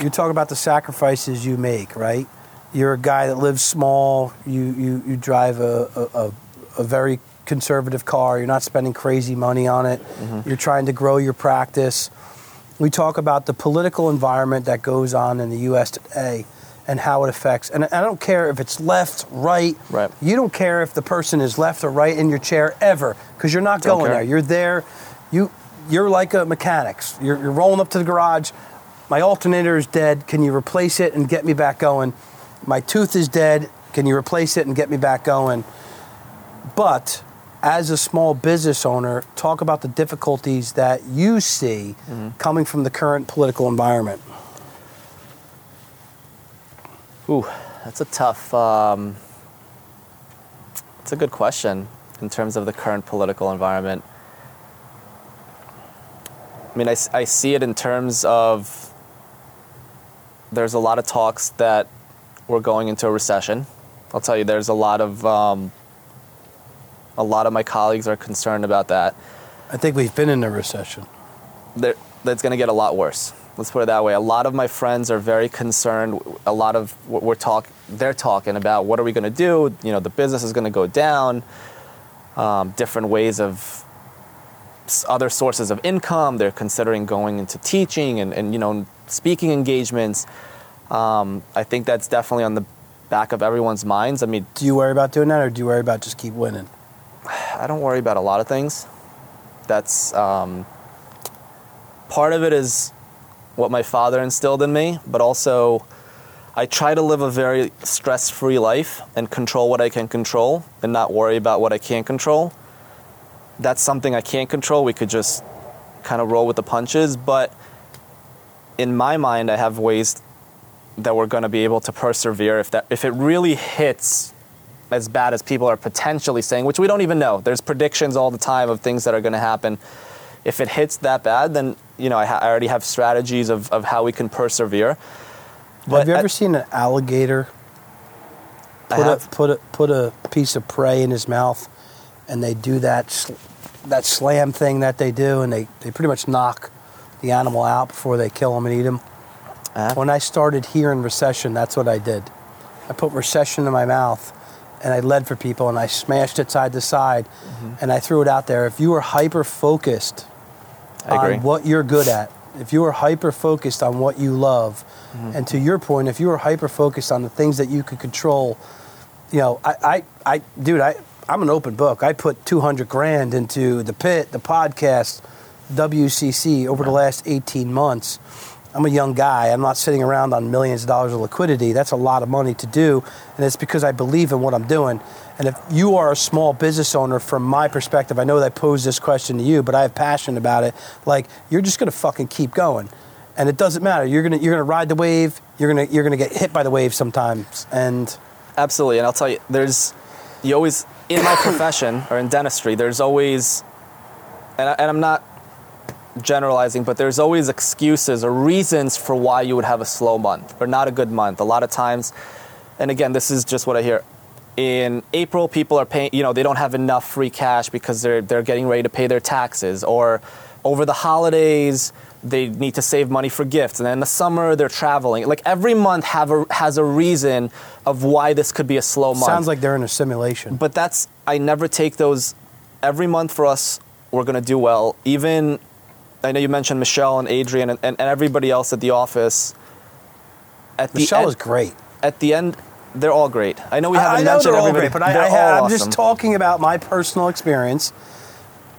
You talk about the sacrifices you make, right? You're a guy that lives small. You you you drive a a, a, a very conservative car. You're not spending crazy money on it. Mm-hmm. You're trying to grow your practice. We talk about the political environment that goes on in the U.S. today and how it affects. And I don't care if it's left, right. Right. You don't care if the person is left or right in your chair ever, because you're not Don't going care. there. You're there. You you're like a mechanics. You're, you're rolling up to the garage. My alternator is dead. Can you replace it and get me back going? My tooth is dead. Can you replace it and get me back going? But as a small business owner, talk about the difficulties that you see coming from the current political environment. ooh, that's a tough. Um, it's a good question in terms of the current political environment. I mean, I see it in terms of there's a lot of talks that we're going into a recession. I'll tell you, there's a lot of um, a lot of my colleagues are concerned about that. I think we've been in a recession. that that's going to get a lot worse. Let's put it that way. A lot of my friends are very concerned. A lot of what we're talk, they're talking about what are we going to do? You know, the business is going to go down. Um, different ways of other sources of income. They're considering going into teaching and, and you know speaking engagements. Um, I think that's definitely on the back of everyone's minds. I mean, Do you worry about doing that, or do you worry about just keep winning? I don't worry about a lot of things. That's um, part of it is what my father instilled in me, but also I try to live a very stress free life and control what I can control and not worry about what I can't control. That's something I can't control. We could just kind of roll with the punches, but in my mind, I have ways that we're going to be able to persevere if that if it really hits as bad as people are potentially saying, which we don't even know. There's predictions all the time of things that are going to happen. If it hits that bad, then you know I, ha- I already have strategies of, of how we can persevere. have you I- ever seen an alligator put a, put a put a piece of prey in his mouth, and they do that sl- that slam thing that they do, and they, they pretty much knock the animal out before they kill him and eat him. Have. When I started here in recession, that's what I did. I put recession in my mouth and I led for people and I smashed it side to side Mm-hmm. and I threw it out there. If you were hyper focused on what you're good at, if you were hyper focused on what you love, Mm-hmm. and to your point, if you were hyper focused on the things that you could control, you know, I, I, I dude, I, I'm an open book. I put 200 grand into the pit, the podcast, WCC over the last 18 months. I'm a young guy. I'm not sitting around on millions of dollars of liquidity. That's a lot of money to do, and it's because I believe in what I'm doing. And if you are a small business owner, from my perspective, I know that I posed this question to you, but I have passion about it. Like you're just gonna fucking keep going, and it doesn't matter. You're gonna you're gonna ride the wave. You're gonna you're gonna get hit by the wave sometimes, and Absolutely, and I'll tell you, there's you always in my profession or in dentistry, there's always, and, I, and I'm not generalizing, but there's always excuses or reasons for why you would have a slow month or not a good month. A lot of times, and again, this is just what I hear. In April, people are paying, you know, they don't have enough free cash because they're they're getting ready to pay their taxes, or over the holidays they need to save money for gifts, and then in the summer they're traveling. Like every month have a, has a reason of why this could be a slow month. sounds like they're in a simulation. But that's I never take those. Every month for us, we're gonna do well. Even I know you mentioned Michelle and Adrian and, and, and everybody else at the office. At the Michelle end, is great. at the end they're all great. I know we haven't I, I know mentioned they're all everybody. great, but I, they're I all have, I'm awesome. just talking about my personal experience.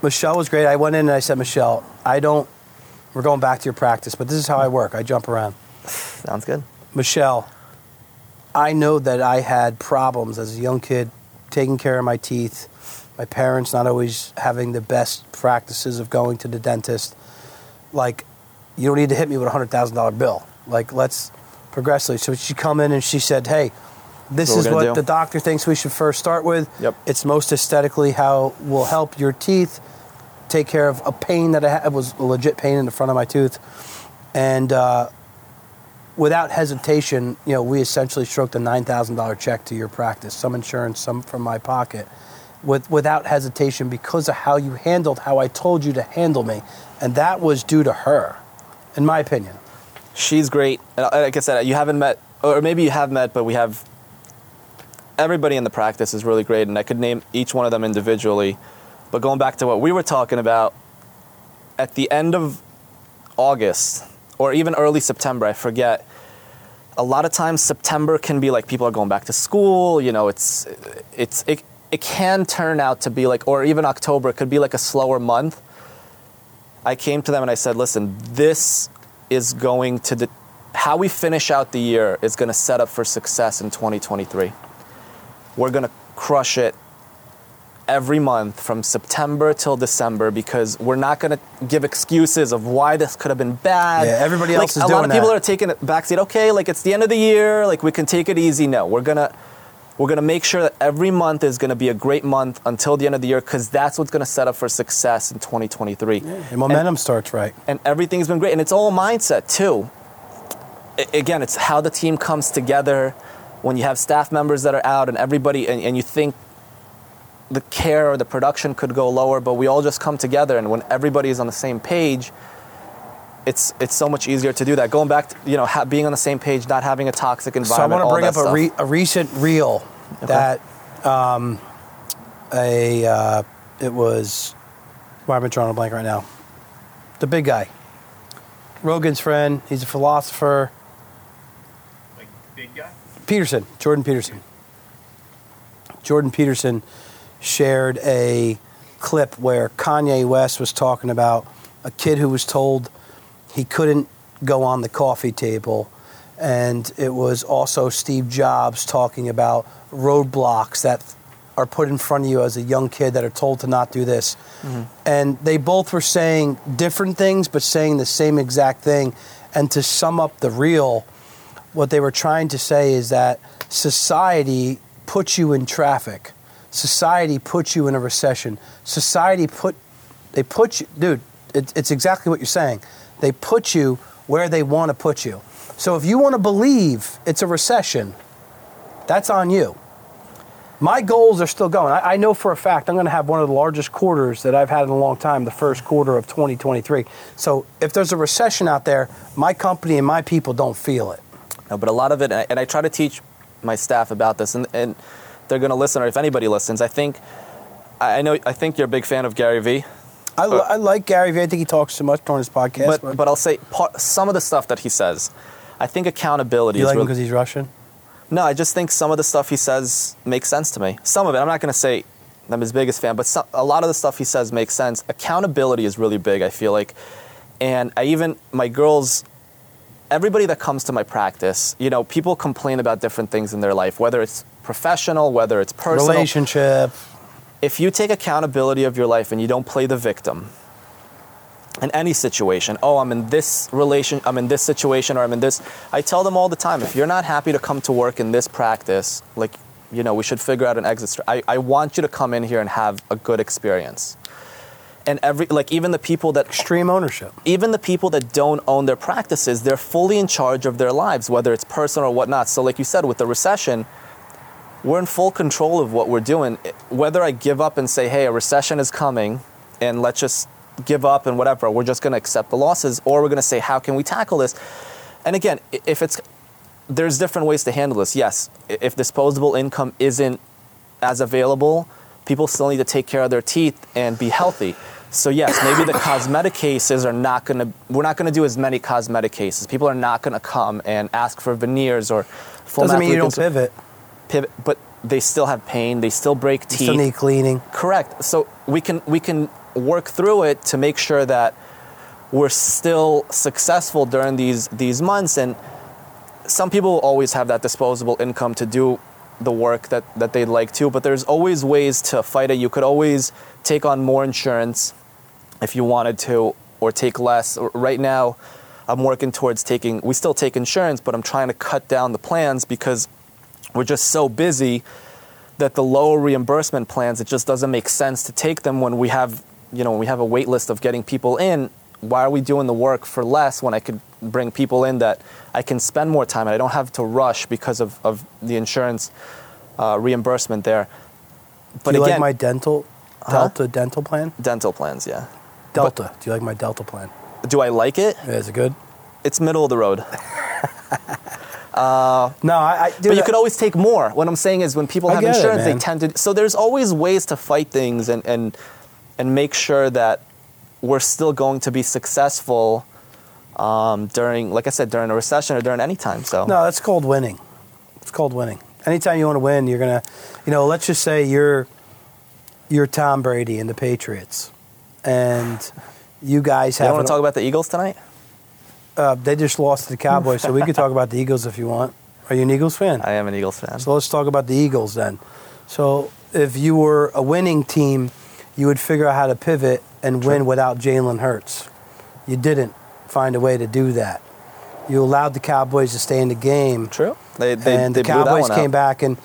Michelle was great. I went in and I said, Michelle, I don't. We're going back to your practice, but this is how I work. I jump around. Sounds good. Michelle, I know that I had problems as a young kid taking care of my teeth, my parents not always having the best practices of going to the dentist. Like, you don't need to hit me with a $100,000 bill. Like, let's progressively. So she come in and she said, hey, this What is what do. the doctor thinks we should first start with. Yep. It's most aesthetically how will help your teeth take care of a pain that I had. It was a legit pain in the front of my tooth. And uh, without hesitation, you know, we essentially stroked a nine thousand dollar check to your practice, some insurance, some from my pocket, with without hesitation because of how you handled how I told you to handle me, and that was due to her, in my opinion. She's great. And, Like I said, you haven't met, or maybe you have met, but we have. Everybody in the practice is really great, and I could name each one of them individually. But going back to what we were talking about, at the end of August or even early September, I forget. A lot of times September can be like people are going back to school. You know, it's it's it, it can turn out to be like, or even October it could be like a slower month. I came to them and I said, listen, this is going to the how we finish out the year is going to set up for success in 2023. We're going to crush it every month from September till December because we're not going to give excuses of why this could have been bad. Yeah, everybody like, else is a lot doing of people that. are taking it backseat. Okay, like it's the end of the year, like we can take it easy. No, we're gonna we're gonna make sure that every month is gonna be a great month until the end of the year because that's what's gonna set up for success in 2023. And momentum starts right. and everything's been great. And it's all mindset too. I- again, it's how the team comes together when you have staff members that are out and everybody, and, and you think the care or the production could go lower, but we all just come together. And when everybody is on the same page, it's it's so much easier to do that. Going back to you know ha- being on the same page, not having a toxic environment. So I want to bring up a, re- a recent reel that um, a uh, it was. Why am I drawing a blank right now? The big guy, Rogan's friend. He's a philosopher. Like big guy? Peterson, Jordan Peterson. Jordan Peterson shared a clip where Kanye West was talking about a kid who was told he couldn't go on the coffee table. And it was also Steve Jobs talking about roadblocks that are put in front of you as a young kid that are told to not do this. Mm-hmm. And they both were saying different things, but saying the same exact thing. And to sum up the real, what they were trying to say is that society puts you in traffic. Society puts you in a recession. Society put they put you, dude. It, it's exactly what you're saying. They put you where they want to put you. So if you want to believe it's a recession, that's on you. My goals are still going. I, I know for a fact I'm going to have one of the largest quarters that I've had in a long time, the first quarter of 2023. So if there's a recession out there, my company and my people don't feel it. No, but a lot of it, and I, try to teach my staff about this, and, and they're going to listen, or if anybody listens, I think, I know, I think you're a big fan of Gary Vee, I, li- I like Gary Vee. I think he talks too much during his podcast. but, but I'll say part, some of the stuff that he says, I think accountability you is like him really, because he's Russian? no, I just think some of the stuff he says makes sense to me. Some of it, I'm not going to say I'm his biggest fan, but some, a lot of the stuff he says makes sense. Accountability is really big, I feel like. And I even, my girls, everybody that comes to my practice, you know, people complain about different things in their life, whether it's professional, whether it's personal. Relationship. If you take accountability of your life and you don't play the victim in any situation oh i'm in this relation i'm in this situation or i'm in this i tell them all the time if you're not happy to come to work in this practice like you know we should figure out an exit I, I want you to come in here and have a good experience and every like even the people that Extreme ownership. even the people that don't own their practices, they're fully in charge of their lives, whether it's personal or whatnot. So, like you said, with the recession, we're in full control of what we're doing. Whether I give up and say, hey, a recession is coming, and let's just give up and whatever, we're just going to accept the losses, or we're going to say, how can we tackle this? And again, if it's, there's different ways to handle this. Yes, if disposable income isn't as available, people still need to take care of their teeth and be healthy. So yes, maybe the cosmetic cases are not going to. We're not going to do as many cosmetic cases. People are not going to come and ask for veneers or full Doesn't mean you don't pivot. Pivot, but they still have pain. They still break You teeth. still need cleaning. Correct. So we can we can work through it to make sure that we're still successful during these these months. And some people always have that disposable income to do the work that, that they'd like to, but there's always ways to fight it. You could always take on more insurance if you wanted to, or take less. Right now, I'm working towards taking. We still take insurance, but I'm trying to cut down the plans because we're just so busy that the lower reimbursement plans it just doesn't make sense to take them when we have you know when we have a wait list of getting people in why are we doing the work for less when i could bring people in that i can spend more time and i don't have to rush because of, of the insurance uh, reimbursement there but Do you again like my dental Huh? Delta dental plan? dental plans yeah Delta. Do you like my Delta plan? do i like it Yeah, is it good? it's middle of the road No, I. I but you could always take more. What I'm saying is, when people have get it, insurance, they tend to. So there's always ways to fight things and and and make sure that we're still going to be successful um, during, like I said, during a recession or during any time. So No, that's called winning. It's called winning. Anytime you want to win, you're gonna, you know, let's just say you're, you're Tom Brady and the Patriots, and you guys you have. don't want to talk about the Eagles tonight? Uh, they just lost to the Cowboys, so we could talk about the Eagles if you want. Are you an Eagles fan? I am an Eagles fan. So let's talk about the Eagles then. So if you were a winning team, you would figure out how to pivot and win without Jalen Hurts. You didn't find a way to do that. You allowed the Cowboys to stay in the game. True. They they, and the Cowboys came out. back and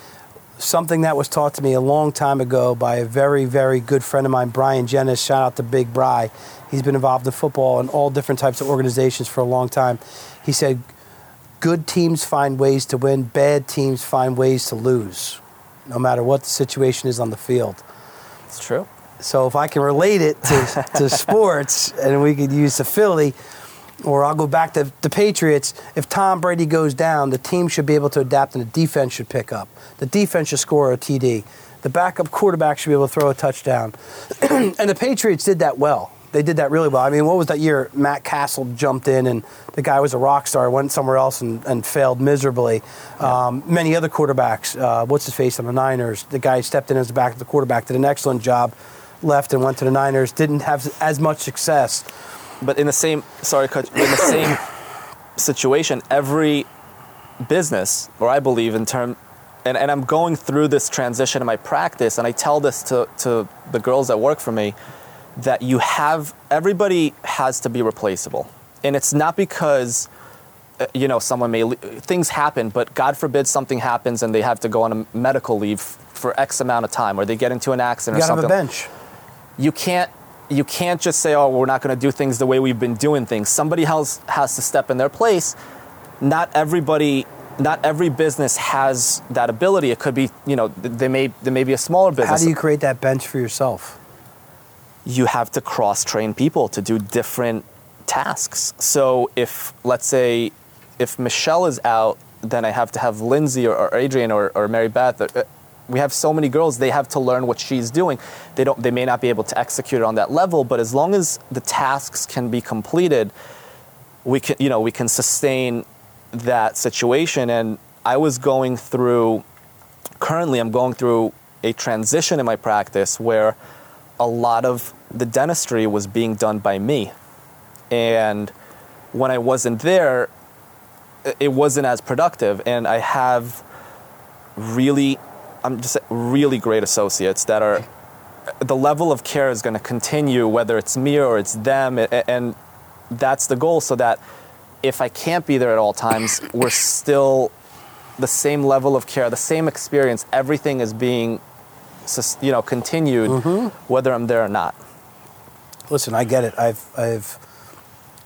something that was taught to me a long time ago by a very, very good friend of mine, Brian Jennis. Shout out to Big Bry. He's been involved in football and all different types of organizations for a long time. He said, "Good teams find ways to win. Bad teams find ways to lose, no matter what the situation is on the field." It's true. So if I can relate it to, to sports, and we could use the Philly, or I'll go back to the Patriots. If Tom Brady goes down, the team should be able to adapt, and the defense should pick up. The defense should score a TD. The backup quarterback should be able to throw a touchdown. and the Patriots did that well. They did that really well. I mean, what was that year? Matt Cassel jumped in, and the guy was a rock star, went somewhere else and, and failed miserably. Um, many other quarterbacks, uh, what's his face on the Niners? The guy stepped in as the back of the quarterback, did an excellent job, left and went to the Niners, didn't have as much success. But in the same sorry, in the same situation, every business, or I believe in term, and, and I'm going through this transition in my practice, and I tell this to, to the girls that work for me, that you have everybody has to be replaceable, and it's not because uh, you know someone may things happen, but God forbid something happens and they have to go on a medical leave for X amount of time, or they get into an accident You or to have a bench. you can't you can't just say oh we're not going to do things the way we've been doing things somebody else has to step in their place not everybody not every business has that ability it could be you know th- they may there may be a smaller business. How do you create that bench for yourself? You have to cross train people to do different tasks. So if let's say if Michelle is out, then I have to have Lindsay or, or Adrian or, or Mary Beth. Uh, we have so many girls; they have to learn what she's doing. They don't. They may not be able to execute it on that level, but as long as the tasks can be completed, we can. You know, we can sustain that situation. And I was going through. Currently, I'm going through a transition in my practice where a lot of the dentistry was being done by me. And when I wasn't there, it wasn't as productive. And I have really, I'm just really great associates that are, the level of care is going to continue, whether it's me or it's them. And that's the goal so that if I can't be there at all times, we're still the same level of care, the same experience. Everything is being, you know, continued, mm-hmm. whether I'm there or not. Listen, I get it. I've I've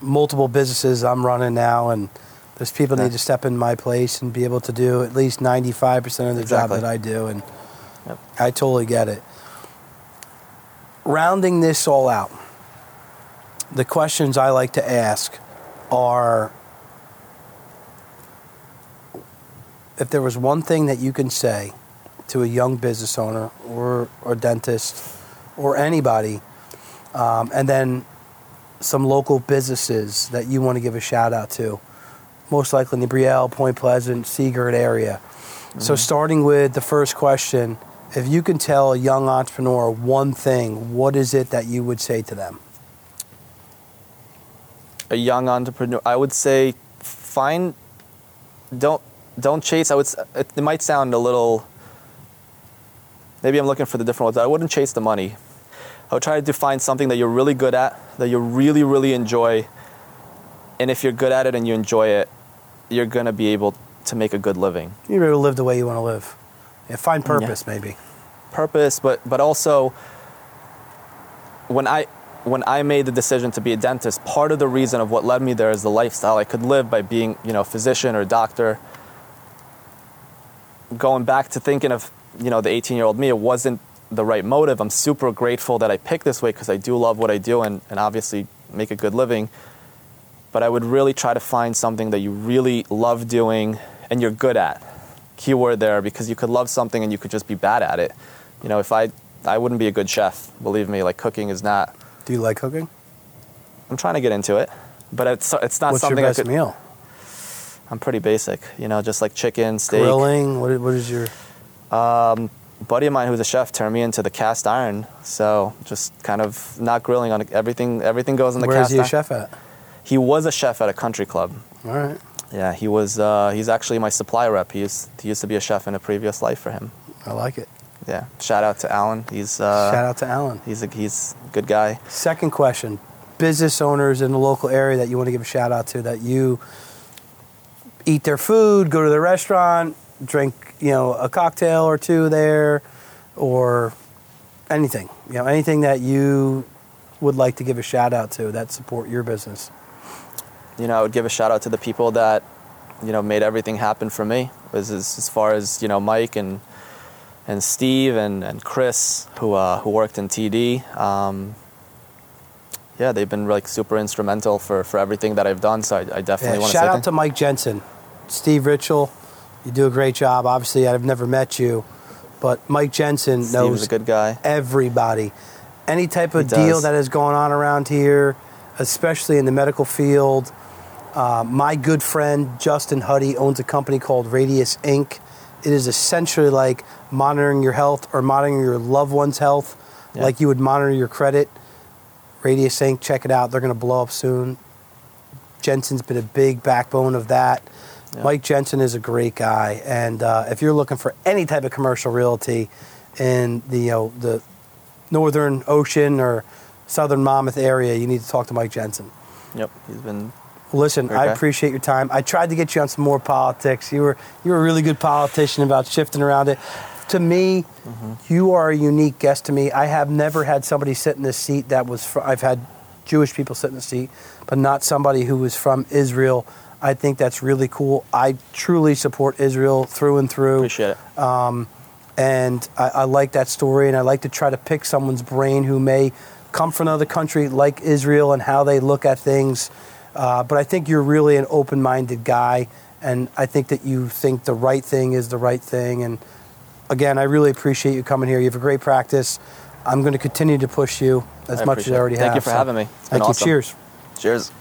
multiple businesses I'm running now, and there's people Yeah. need to step in my place and be able to do at least 95 percent of the Exactly. job that I do, and Yep. I totally get it. Rounding this all out, the questions I like to ask are. If there was one thing that you can say to a young business owner or, or dentist or anybody um, and then some local businesses that you want to give a shout out to. Most likely in the Brielle, Point Pleasant, Sea Girt area. So, starting with the first question, if you can tell a young entrepreneur one thing, what is it that you would say to them? a young entrepreneur, I would say find don't don't chase. I would. It might sound a little. Maybe I'm looking for the different words. I wouldn't chase the money. I would try to find something that you're really good at, that you really really enjoy, and if you're good at it and you enjoy it, you're gonna be able to make a good living. You're able to live the way you want to live. Yeah, find purpose, maybe. purpose, but but also when I when I made the decision to be a dentist, part of the reason of what led me there is the lifestyle I could live by being, you know, a physician or a doctor. Going back to thinking of, you know, the 18-year-old me, it wasn't the right motive. I'm super grateful that I picked this way because I do love what I do and, and obviously make a good living. But I would really try to find something that you really love doing and you're good at. Keyword there because you could love something and you could just be bad at it. You know, if I I wouldn't be a good chef, believe me, like cooking is not Do you like cooking? I'm trying to get into it, but it's it's not What's your something best I could meal? I'm pretty basic, you know, just like chicken, steak. Grilling? What, what is your. Buddy of mine who's a chef turned me into the cast iron. So just kind of not grilling on everything. Everything goes in the Where is cast he a iron. chef at? He was a chef at a country club. All right. Yeah, he was. Uh, he's actually my supply rep. He used, he used to be a chef in a previous life for him. I like it. Yeah. Shout out to Alan. He's uh, Shout out to Alan. he's a he's a good guy. Second question business owners in the local area that you want to give a shout out to that you eat their food, go to their restaurant, drink, you know, a cocktail or two there, or anything. You know, anything that you would like to give a shout out to that support your business. you know, I would give a shout out to the people that, you know, made everything happen for me. As, as, as far as you know, Mike and and Steve and, and Chris, who uh, who worked in TD. Um, yeah, they've been like super instrumental for, for everything that I've done. So I, I definitely Yeah, want to shout say out to Mike Jensen, Steve Ritchell. You do a great job. Obviously, I've never met you, but Mike Jensen Steve knows a good guy. everybody. Any type of deal that is going on around here, especially in the medical field. Uh, my good friend Justin Huddy owns a company called Radius Inc. It is essentially like monitoring your health or monitoring your loved one's health, Yeah. like you would monitor your credit. Radius Inc. Check it out. They're going to blow up soon. Jensen's been a big backbone of that. Yeah. Mike Jensen is a great guy, and uh, if you're looking for any type of commercial realty in the you know, the northern ocean or southern Monmouth area, you need to talk to Mike Jensen. Yep, he's been. Listen, I appreciate your time. I tried to get you on some more politics. You were you were a really good politician about shifting around it. To me, you are a unique guest to me. I have never had somebody sit in this seat that was. Fr- I've had Jewish people sit in the seat, but not somebody who was from Israel. I think that's really cool. I truly support Israel through and through Appreciate it. and I, I like that story and i like to try to pick someone's brain who may come from another country like israel and how they look at things uh, but i think you're really an open-minded guy and i think that you think the right thing is the right thing and again i really appreciate you coming here you have a great practice i'm going to continue to push you as I much as i it. already Thank you for so having me. It's thank you awesome. cheers Cheers.